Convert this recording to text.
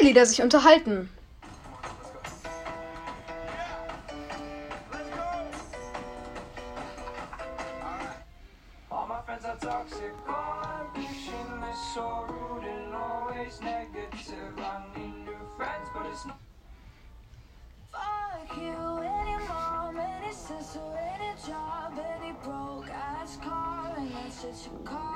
Lieder sich unterhalten. such a call